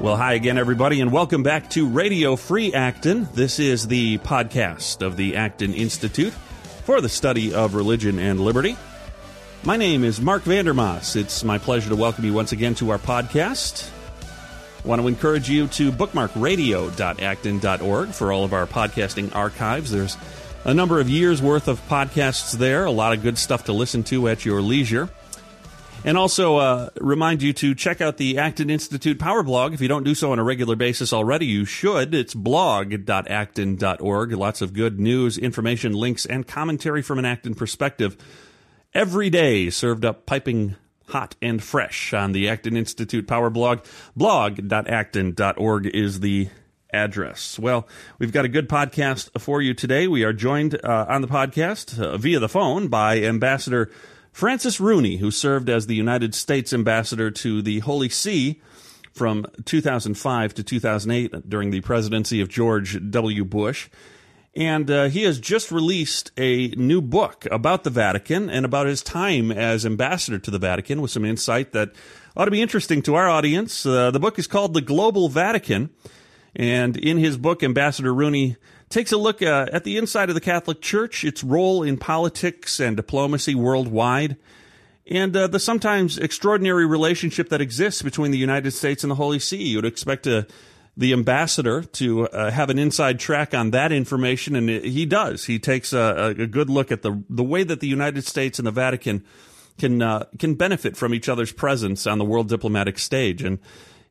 Well, hi again, everybody, and welcome back to Radio Free Acton. This is the podcast of the Acton Institute for the study of religion and liberty. My name is Marc Vander Maas. It's my pleasure to welcome you once again to our podcast. I want to encourage you to bookmark radio.acton.org for all of our podcasting archives. There's a number of years worth of podcasts there, a lot of good stuff to listen to at your leisure. And also uh, remind you to check out the Acton Institute Power Blog. If you don't do so on a regular basis already, you should. It's blog.acton.org. Lots of good news, information, links, and commentary from an Acton perspective every day, served up piping hot and fresh on the Acton Institute Power Blog. Blog.acton.org is the address. Well, we've got a good podcast for you today. We are joined uh, on the podcast uh, via the phone by Ambassador. Francis Rooney, who served as the United States ambassador to the Holy See from 2005 to 2008 during the presidency of George W. Bush. And uh, he has just released a new book about the Vatican and about his time as ambassador to the Vatican with some insight that ought to be interesting to our audience. Uh, the book is called The Global Vatican. And in his book, Ambassador Rooney takes a look uh, at the inside of the Catholic Church, its role in politics and diplomacy worldwide, and uh, the sometimes extraordinary relationship that exists between the United States and the Holy See. You'd expect a, uh, the ambassador to uh, have an inside track on that information, and he does. He takes a, a, good look at the the way that the United States and the Vatican can uh, can benefit from each other's presence on the world diplomatic stage, and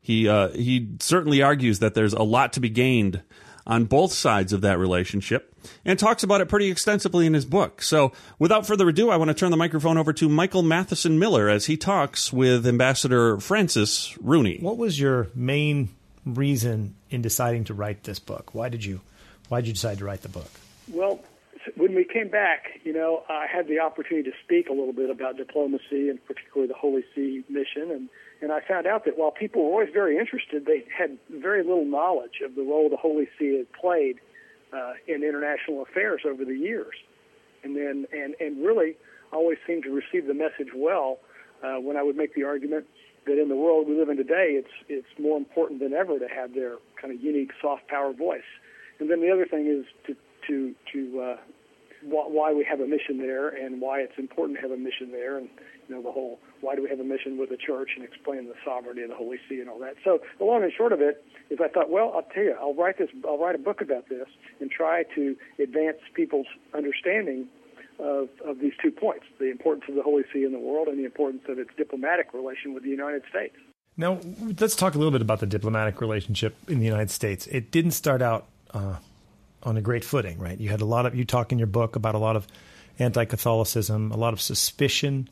he uh, he certainly argues that there's a lot to be gained on both sides of that relationship and talks about it pretty extensively in his book. So, without further ado, I want to turn the microphone over to Michael Matheson Miller as he talks with Ambassador Francis Rooney. What was your main reason in deciding to write this book? Why did you why did you decide to write the book? Well, when we came back, you know, I had the opportunity to speak a little bit about diplomacy and particularly the Holy See mission and and I found out that while people were always very interested, they had very little knowledge of the role the Holy See had played uh, in international affairs over the years. And then, and, and really always seemed to receive the message well uh, when I would make the argument that in the world we live in today, it's, it's more important than ever to have their kind of unique soft power voice. And then the other thing is to, to, to uh, why we have a mission there and why it's important to have a mission there and you know the whole why do we have a mission with the church and explain the sovereignty of the Holy See and all that. So the long and short of it is I thought, well, I'll tell you, I'll write this, I'll write a book about this and try to advance people's understanding of, of these two points, the importance of the Holy See in the world and the importance of its diplomatic relation with the United States. Now, let's talk a little bit about the diplomatic relationship in the United States. It didn't start out uh, on a great footing, right? You had a lot of, you talk in your book about a lot of anti Catholicism, a lot of suspicion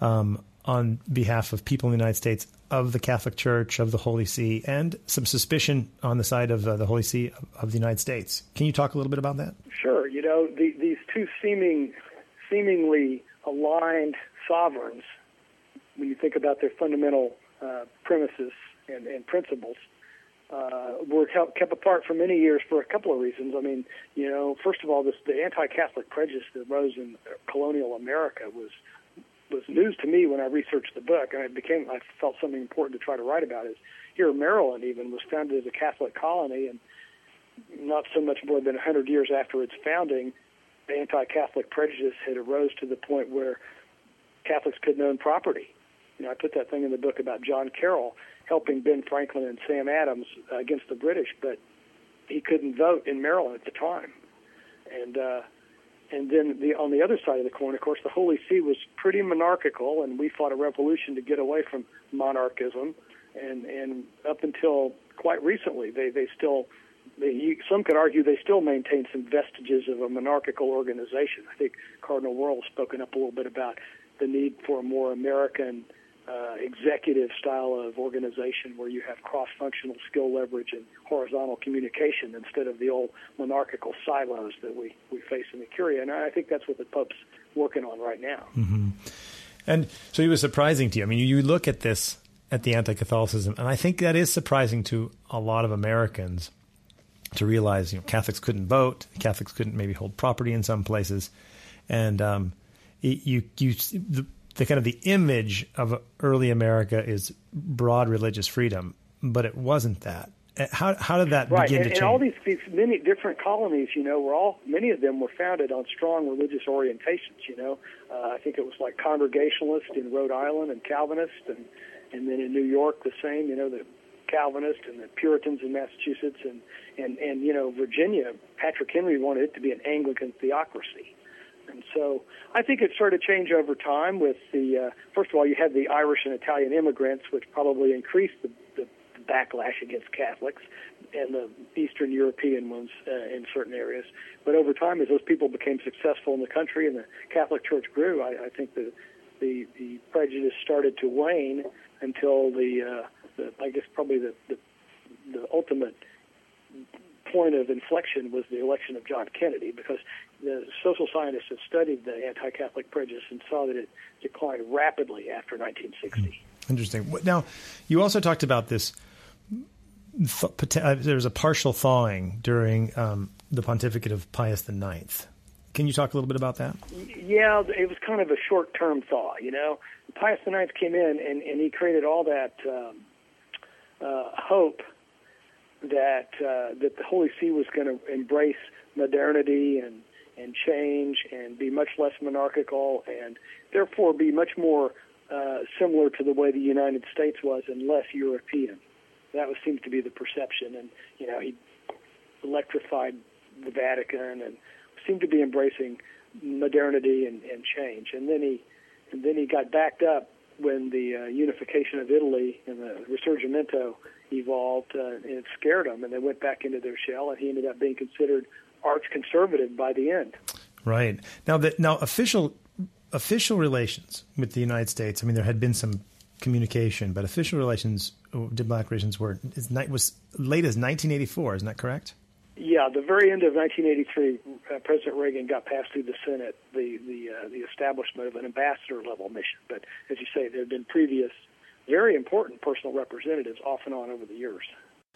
um, on behalf of people in the United States of the Catholic Church, of the Holy See, and some suspicion on the side of uh, the Holy See of, of, the United States. Can you talk a little bit about that? Sure. You know, the, these two seeming, seemingly aligned sovereigns, when you think about their fundamental uh, premises and, and principles, uh, were kept apart for many years for a couple of reasons. I mean, you know, first of all, this the anti-Catholic prejudice that rose in colonial America was was news to me when I researched the book, and it became I felt something important to try to write about. Is here Maryland even was founded as a Catholic colony, and not so much more than a hundred years after its founding, the anti-Catholic prejudice had arose to the point where Catholics couldn't own property. You know, I put that thing in the book about John Carroll helping Ben Franklin and Sam Adams uh, against the British, but he couldn't vote in Maryland at the time, and uh, and then the, on the other side of the coin, of course, the Holy See was pretty monarchical, and we fought a revolution to get away from monarchism. And, and up until quite recently, they, they still, they, some could argue they still maintain some vestiges of a monarchical organization. I think Cardinal Wuerl has spoken up a little bit about the need for a more American uh, executive style of organization where you have cross-functional skill leverage and horizontal communication instead of the old monarchical silos that we, we face in the Curia. And I think that's what the Pope's working on right now. Mm-hmm. And so it was surprising to you. I mean, you look at this, at the anti-Catholicism, and I think that is surprising to a lot of Americans to realize, you know, Catholics couldn't vote, Catholics couldn't maybe hold property in some places, and um, you you the, the kind of the image of early America is broad religious freedom. but it wasn't that. Uh, how how did that right. begin and, to change? And all these, these many different colonies, you know, were all many of them were founded on strong religious orientations. You know, uh, I think it was like Congregationalist in Rhode Island and Calvinist, and and then in New York the same. You know, the Calvinist and the Puritans in Massachusetts and and and you know Virginia. Patrick Henry wanted it to be an Anglican theocracy. And so I think it started to change over time with the, uh, first of all, you had the Irish and Italian immigrants, which probably increased the, the, the backlash against Catholics, and the Eastern European ones uh, in certain areas. But over time, as those people became successful in the country and the Catholic Church grew, I, I think the, the, the prejudice started to wane until the, uh, the I guess probably the, the, the ultimate point of inflection was the election of John Kennedy because the social scientists have studied the anti-Catholic prejudice and saw that it declined rapidly after 1960. Interesting. Now, you also talked about this. Uh, there was a partial thawing during um, the pontificate of Pius IX. Can you talk a little bit about that? Yeah, it was kind of a short-term thaw. You know, Pius IX came in and, and he created all that um, uh, hope that uh, that the Holy See was going to embrace modernity and and change and be much less monarchical and therefore be much more uh, similar to the way the United States was and less European. That was, seems to be the perception. And, you know, he electrified the Vatican and seemed to be embracing modernity and, and change. And then he and then he got backed up when the uh, unification of Italy and the Risorgimento evolved, uh, and it scared them, and they went back into their shell, and he ended up being considered arch conservative by the end. Right now, that now official official relations with the United States. I mean, there had been some communication, but official relations, diplomatic relations, were was late as 1984. Isn't that correct? Yeah, the very end of 1983, uh, President Reagan got passed through the Senate the the uh, the establishment of an ambassador level mission. But as you say, there had been previous very important personal representatives off and on over the years.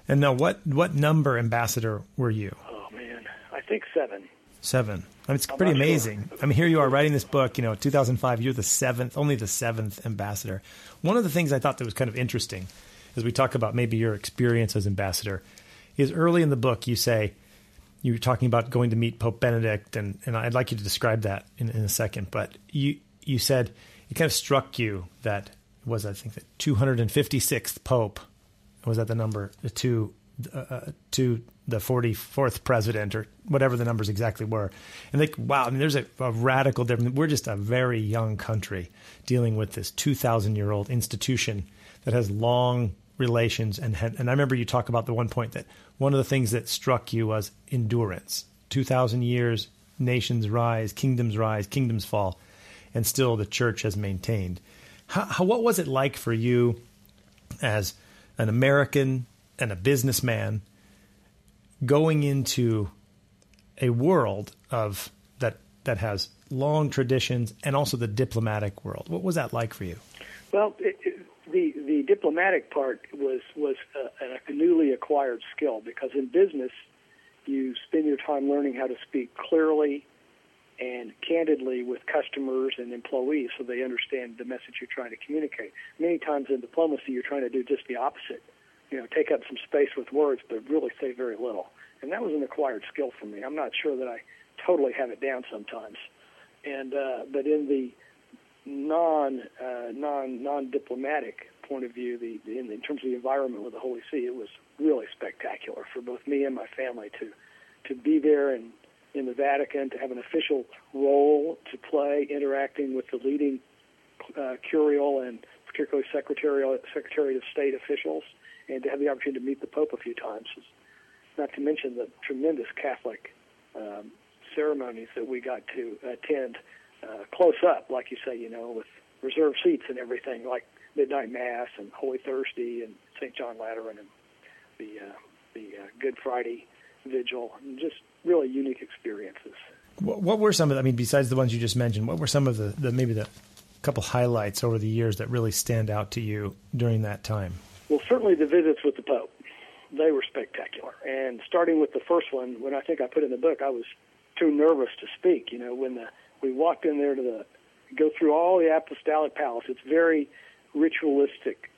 And now, what what number ambassador were you? Oh man, think seven. Seven. I mean, it's I'm pretty amazing. Sure. I mean, here you are writing this book. You know, 2005. You're the seventh, only the seventh ambassador. One of the things I thought that was kind of interesting, as we talk about maybe your experience as ambassador, is early in the book you say you were talking about going to meet Pope Benedict, and, and I'd like you to describe that in, in a second. But you you said it kind of struck you that it was I think the 256th Pope was that the number the uh, uh to the 44th president or whatever the numbers exactly were. And like, wow, I mean, there's a, a radical difference. We're just a very young country dealing with this 2,000 year old institution that has long relations. And, and I remember you talk about the one point that one of the things that struck you was endurance. 2,000 years, nations rise, kingdoms rise, kingdoms fall, and still the church has maintained. How, how, what was it like for you as an American and a businessman going into a world of that that has long traditions and also the diplomatic world? What was that like for you? Well, it, it, the the diplomatic part was was uh, a, a newly acquired skill because in business you spend your time learning how to speak clearly and candidly with customers and employees so they understand the message you're trying to communicate. Many times in diplomacy, you're trying to do just the opposite. You know, take up some space with words, but really say very little. And that was an acquired skill for me. I'm not sure that I totally have it down sometimes. And uh, but in the non uh, non non diplomatic point of view, the, the in, in terms of the environment with the Holy See, it was really spectacular for both me and my family to to be there and in the Vatican to have an official role to play, interacting with the leading uh, curial and particularly secretarial, Secretary of State officials, and to have the opportunity to meet the Pope a few times. Not to mention the tremendous Catholic um, ceremonies that we got to attend uh, close up, like you say, you know, with reserved seats and everything, like midnight mass and Holy Thursday and St. John Lateran and the uh, the uh, Good Friday vigil, and just really unique experiences. What were some of? The, I mean, besides the ones you just mentioned, what were some of the, the maybe the couple highlights over the years that really stand out to you during that time? Well, certainly the visits with the Pope. They were spectacular. And starting with the first one, when I think I put in the book, I was too nervous to speak. You know, when the we walked in there to the go through all the apostolic palace, it's very ritualistic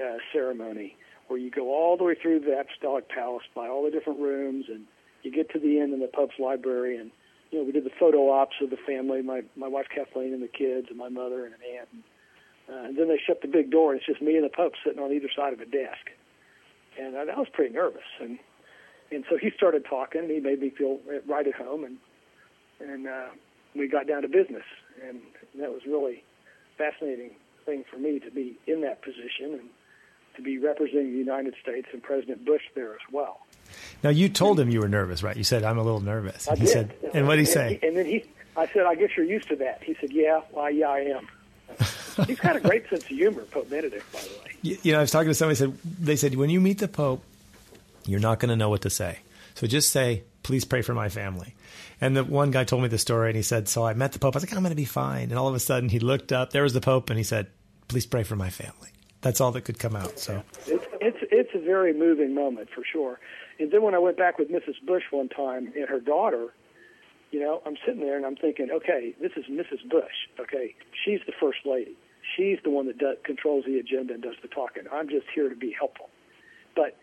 uh, ceremony where you go all the way through the Apostolic Palace by all the different rooms, and you get to the end in the Pope's library, and you know we did the photo ops of the family, my my wife Kathleen and the kids, and my mother and an aunt, and, uh, and then they shut the big door, and it's just me and the Pope sitting on either side of a desk, and I, I was pretty nervous, and and so he started talking, and he made me feel right at home, and and uh, we got down to business, and that was really fascinating thing for me to be in that position and to be representing the United States and President Bush there as well. Now you told him you were nervous, right? You said I'm a little nervous. I he did. said, and what did he say? And, then he, I said, I guess you're used to that. He said, Yeah, well, yeah, I am. He's got a great sense of humor, Pope Benedict, by the way. You, you know, I was talking to somebody. Said they said when you meet the Pope, you're not going to know what to say. So just say, "Please pray for my family." And the one guy told me the story, and he said, "So I met the Pope. I was like, I'm going to be fine." And all of a sudden, he looked up. There was the Pope, and he said, "Please pray for my family." That's all that could come out. So it's it's it's a very moving moment for sure. And then when I went back with Mrs. Bush one time and her daughter, you know, I'm sitting there and I'm thinking, okay, this is Mrs. Bush. Okay, she's the first lady. She's the one that does, controls the agenda and does the talking. I'm just here to be helpful. But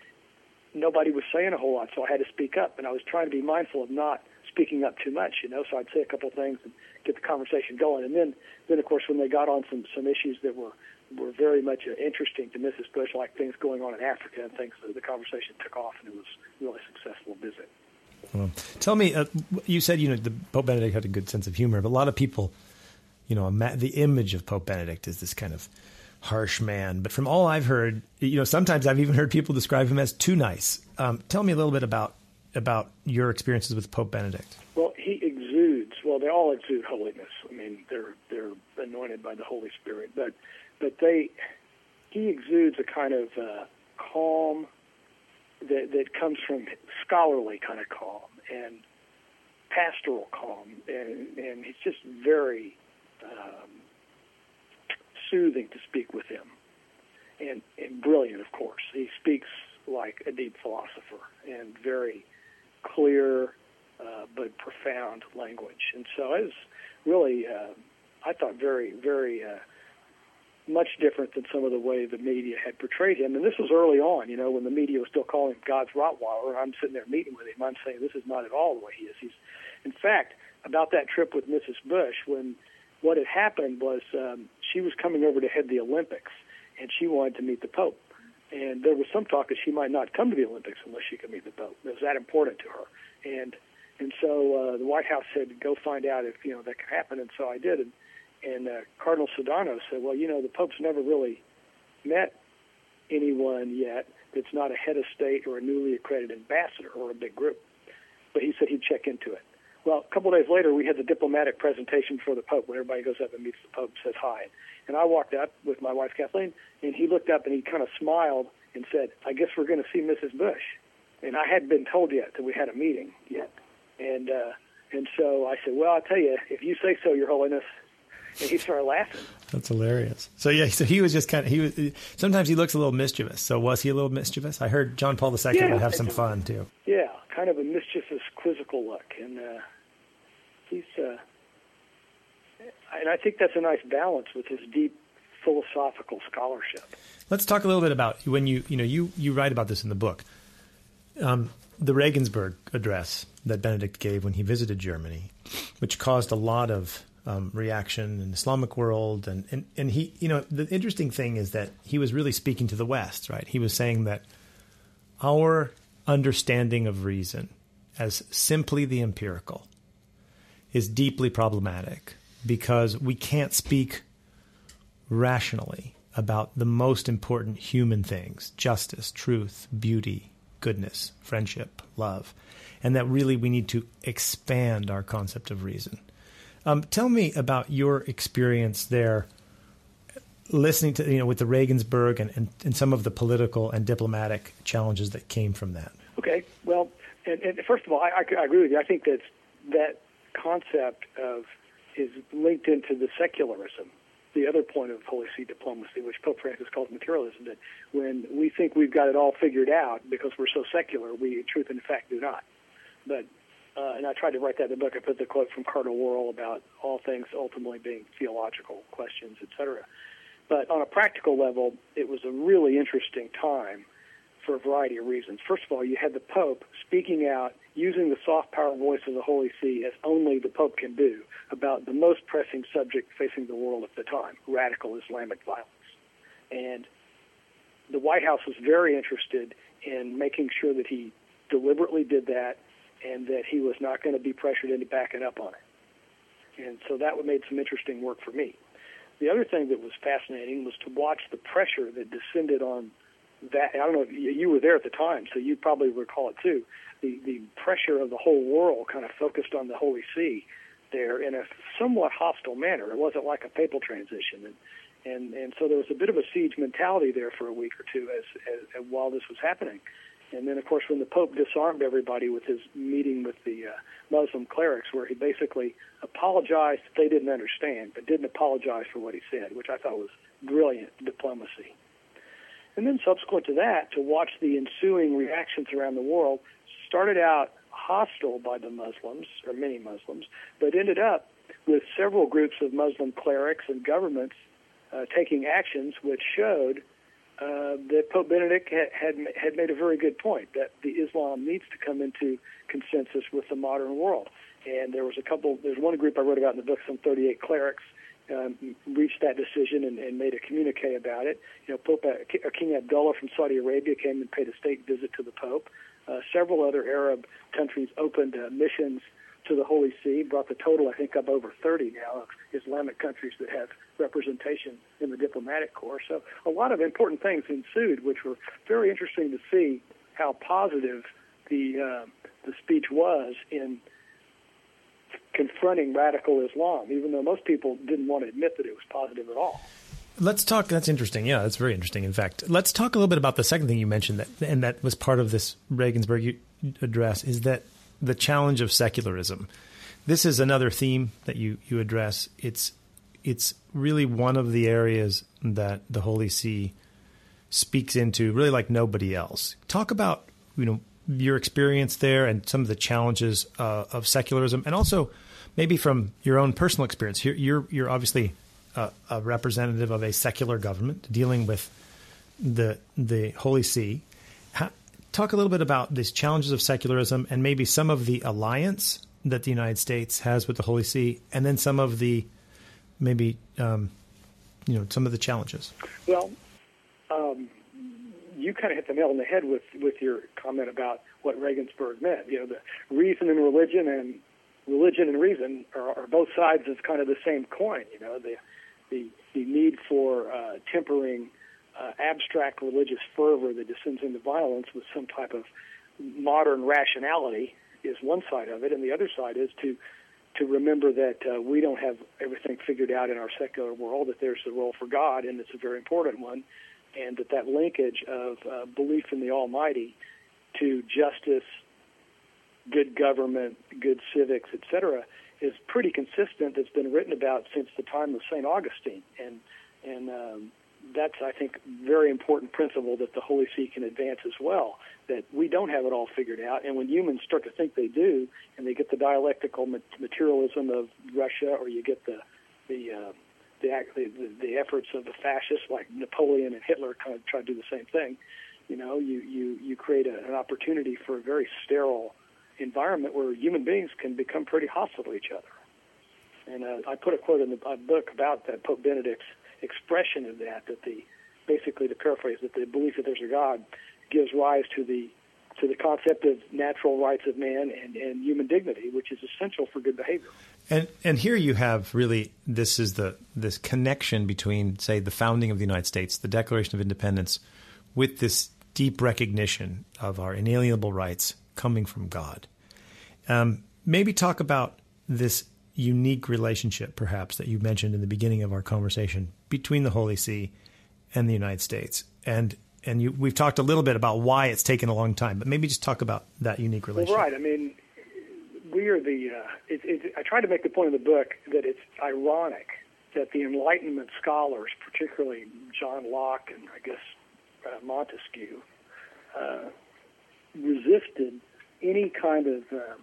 nobody was saying a whole lot, so I had to speak up. And I was trying to be mindful of not speaking up too much, you know. So I'd say a couple of things and get the conversation going. And then, then of course, when they got on some some issues that were were very much uh, interesting to Mrs. Bush, like things going on in Africa and things. The conversation took off, and it was a really successful visit. Well, tell me, uh, you said you know the Pope Benedict had a good sense of humor, but a lot of people, you know, the image of Pope Benedict is this kind of harsh man. But from all I've heard, you know, sometimes I've even heard people describe him as too nice. Um, tell me a little bit about about your experiences with Pope Benedict. Well, he exudes. Well, they all exude holiness. I mean, they're they're anointed by the Holy Spirit, but but they he exudes a kind of uh, calm that that comes from scholarly kind of calm and pastoral calm, and and he's just very um, soothing to speak with him, and and brilliant, of course. He speaks like a deep philosopher and very clear uh, but profound language, and so it was really, uh, I thought, very very. Uh, much different than some of the way the media had portrayed him. And this was early on, you know, when the media was still calling him God's Rottweiler. I'm sitting there meeting with him. I'm saying this is not at all the way he is. He's, in fact, about that trip with Mrs. Bush, when what had happened was um, she was coming over to head the Olympics, and she wanted to meet the Pope. And there was some talk that she might not come to the Olympics unless she could meet the Pope. It was that important to her. And and so uh, the White House said, go find out if you know that could happen. And so I did. And and uh, Cardinal Sodano said, well, you know, the Pope's never really met anyone yet that's not a head of state or a newly accredited ambassador or a big group. But he said he'd check into it. Well, a couple of days later, we had the diplomatic presentation for the Pope when everybody goes up and meets the Pope and says hi. And I walked up with my wife, Kathleen, and he looked up and he kind of smiled and said, I guess we're going to see Mrs. Bush. And I hadn't been told yet that we had a meeting yet. And, uh, and so I said, well, I'll tell you, if you say so, Your Holiness, and he started laughing. That's hilarious. So yeah, so he was just kind of he was. Sometimes he looks a little mischievous. So was he a little mischievous? I heard John Paul II yeah, would have some fun too. Yeah, kind of a mischievous, quizzical look, and uh, he's. Uh, and I think that's a nice balance with his deep philosophical scholarship. Let's talk a little bit about when you you know you you write about this in the book. Um, the Regensburg address that Benedict gave when he visited Germany, which caused a lot of um, reaction in the Islamic world. And, and, and he, you know, the interesting thing is that he was really speaking to the West, right? He was saying that our understanding of reason as simply the empirical is deeply problematic because we can't speak rationally about the most important human things justice, truth, beauty, goodness, friendship, love. And that really we need to expand our concept of reason. Um, tell me about your experience there, listening to you know with the Regensburg and, and, and, some of the political and diplomatic challenges that came from that. Okay, well, and, and first of all, I, I, I, agree with you. I think that that concept of is linked into the secularism, the other point of Holy See diplomacy, which Pope Francis calls materialism. That when we think we've got it all figured out because we're so secular, we truth and in fact do not. But uh, and I tried to write that in the book. I put the quote from Cardinal Wuerl about all things ultimately being theological questions, etc. But on a practical level, it was a really interesting time for a variety of reasons. First of all, you had the Pope speaking out, using the soft power voice of the Holy See as only the Pope can do about the most pressing subject facing the world at the time radical Islamic violence. And the White House was very interested in making sure that he deliberately did that and that he was not going to be pressured into backing up on it. And so that made some interesting work for me. The other thing that was fascinating was to watch the pressure that descended on that. I don't know if you were there at the time, so you probably recall it too. The the pressure of the whole world kind of focused on the Holy See there in a somewhat hostile manner. It wasn't like a papal transition, and and and so there was a bit of a siege mentality there for a week or two as, as, as while this was happening. And then, of course, when the Pope disarmed everybody with his meeting with the uh, Muslim clerics, where he basically apologized that they didn't understand, but didn't apologize for what he said, which I thought was brilliant diplomacy. And then, subsequent to that, to watch the ensuing reactions around the world, started out hostile by the Muslims, or many Muslims, but ended up with several groups of Muslim clerics and governments uh, taking actions which showed uh, that Pope Benedict had, had made a very good point that the Islam needs to come into consensus with the modern world. And there was a couple. There's one group I wrote about in the book, some 38 clerics. Um, reached that decision and, and made a communique about it. You know, Pope uh, King Abdullah from Saudi Arabia came and paid a state visit to the Pope. Uh, several other Arab countries opened uh, missions to the Holy See, brought the total, I think, up over 30 now of Islamic countries that have representation in the diplomatic corps. So a lot of important things ensued, which were very interesting to see how positive the uh, the speech was in confronting radical Islam, even though most people didn't want to admit that it was positive at all. Let's talk. That's interesting. Yeah, that's very interesting. In fact, let's talk a little bit about the second thing you mentioned that, and that was part of this Regensburg address, is that the challenge of secularism. This is another theme that you you address. It's it's really one of the areas that the Holy See speaks into, really like nobody else. Talk about you know your experience there and some of the challenges uh, of secularism, and also maybe from your own personal experience. You're you're, you're obviously a, a, representative of a secular government dealing with the the Holy See. Talk a little bit about these challenges of secularism and maybe some of the alliance that the United States has with the Holy See, and then some of the maybe um, you know some of the challenges. Well, um, you kind of hit the nail on the head with with your comment about what Regensburg meant. You know, the reason and religion and religion and reason are, are both sides of kind of the same coin. You know, the the the need for uh, tempering uh, abstract religious fervor that descends into violence with some type of modern rationality is one side of it, and the other side is to to remember that uh, we don't have everything figured out in our secular world. That there's a role for God, and it's a very important one, and that that linkage of uh, belief in the Almighty to justice, good government, good civics, etc., is pretty consistent. That's been written about since the time of Saint Augustine, and and um, that's, I think, very important principle that the Holy See can advance as well. That we don't have it all figured out, and when humans start to think they do, and they get the dialectical materialism of Russia, or you get the the uh, the, the the efforts of the fascists like Napoleon and Hitler kind of try to do the same thing. You know, you you you create a, an opportunity for a very sterile environment where human beings can become pretty hostile to each other. And uh, I put a quote in the book about that Pope Benedict's expression of that, that the basically to paraphrase that the belief that there's a God gives rise to the to the concept of natural rights of man and, and human dignity, which is essential for good behavior. And and here you have really this is the this connection between say the founding of the United States, the Declaration of Independence, with this deep recognition of our inalienable rights coming from God. Um, maybe talk about this unique relationship, perhaps, that you mentioned in the beginning of our conversation between the Holy See and the United States. And and you, we've talked a little bit about why it's taken a long time, but maybe just talk about that unique relationship. Well, right. I mean, we are the. Uh, it, it, I try to make the point in the book that it's ironic that the Enlightenment scholars, particularly John Locke and I guess uh, Montesquieu, uh, resisted any kind of um,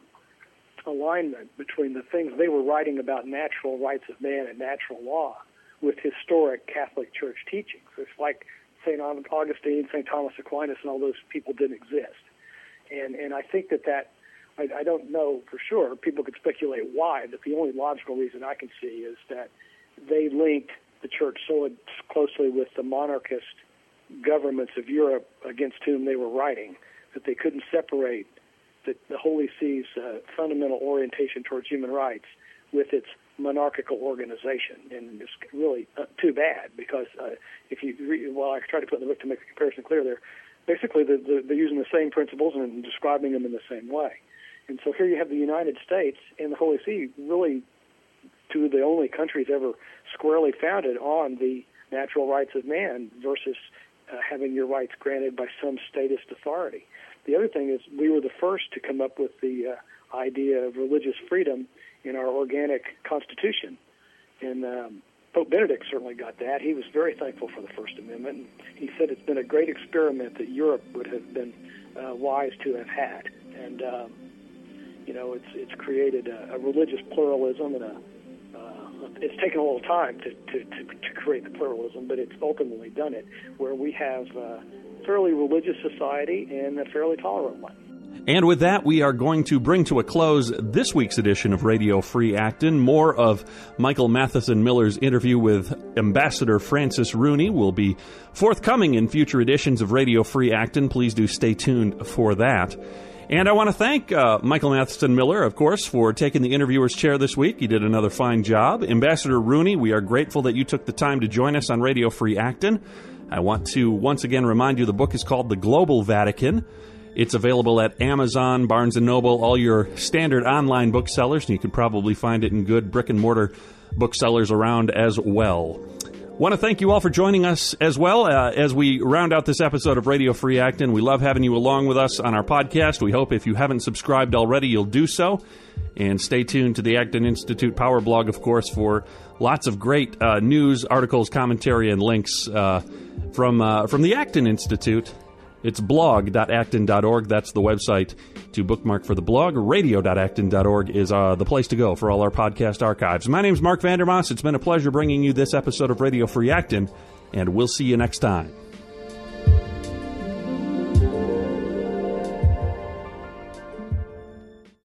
alignment between the things they were writing about natural rights of man and natural law with historic Catholic Church teachings. It's like St. Augustine, St. Thomas Aquinas, and all those people didn't exist. And and I think that that I, I don't know for sure. People could speculate why, but the only logical reason I can see is that they linked the church so closely with the monarchist governments of Europe against whom they were writing that they couldn't separate the, the Holy See's uh, fundamental orientation towards human rights with its monarchical organization, and it's really uh, too bad because uh, if you read, well, I tried to put in the book to make the comparison clear there. Basically, the, the, they're using the same principles and describing them in the same way. And so here you have the United States and the Holy See, really two of the only countries ever squarely founded on the natural rights of man versus uh, having your rights granted by some statist authority. The other thing is we were the first to come up with the uh, idea of religious freedom in our organic constitution. And um, Pope Benedict certainly got that. He was very thankful for the First Amendment. He said it's been a great experiment that Europe would have been uh, wise to have had. And um, you know, it's it's created a, a religious pluralism and a it's taken a little time to, to, to, to, create the pluralism, but it's ultimately done it, where we have a fairly religious society and a fairly tolerant one. And with that, we are going to bring to a close this week's edition of Radio Free Acton. More of Michael Matheson Miller's interview with Ambassador Francis Rooney will be forthcoming in future editions of Radio Free Acton. Please do stay tuned for that. And I want to thank uh, Michael Matheson Miller, of course, for taking the interviewer's chair this week. He did another fine job. Ambassador Rooney, we are grateful that you took the time to join us on Radio Free Acton. I want to once again remind you the book is called The Global Vatican. It's available at Amazon, Barnes & Noble, all your standard online booksellers, and you can probably find it in good brick and mortar booksellers around as well. Want to thank you all for joining us as well uh, as we round out this episode of Radio Free Acton. We love having you along with us on our podcast. We hope if you haven't subscribed already, you'll do so. And stay tuned to the Acton Institute Power Blog, of course, for lots of great uh, news, articles, commentary, and links uh, from uh, from the Acton Institute it's blog.acton.org. That's the website to bookmark for the blog. Radio.acton.org is uh, the place to go for all our podcast archives. My name is Marc Vander Maas. It's been a pleasure bringing you this episode of Radio Free Acton, and we'll see you next time.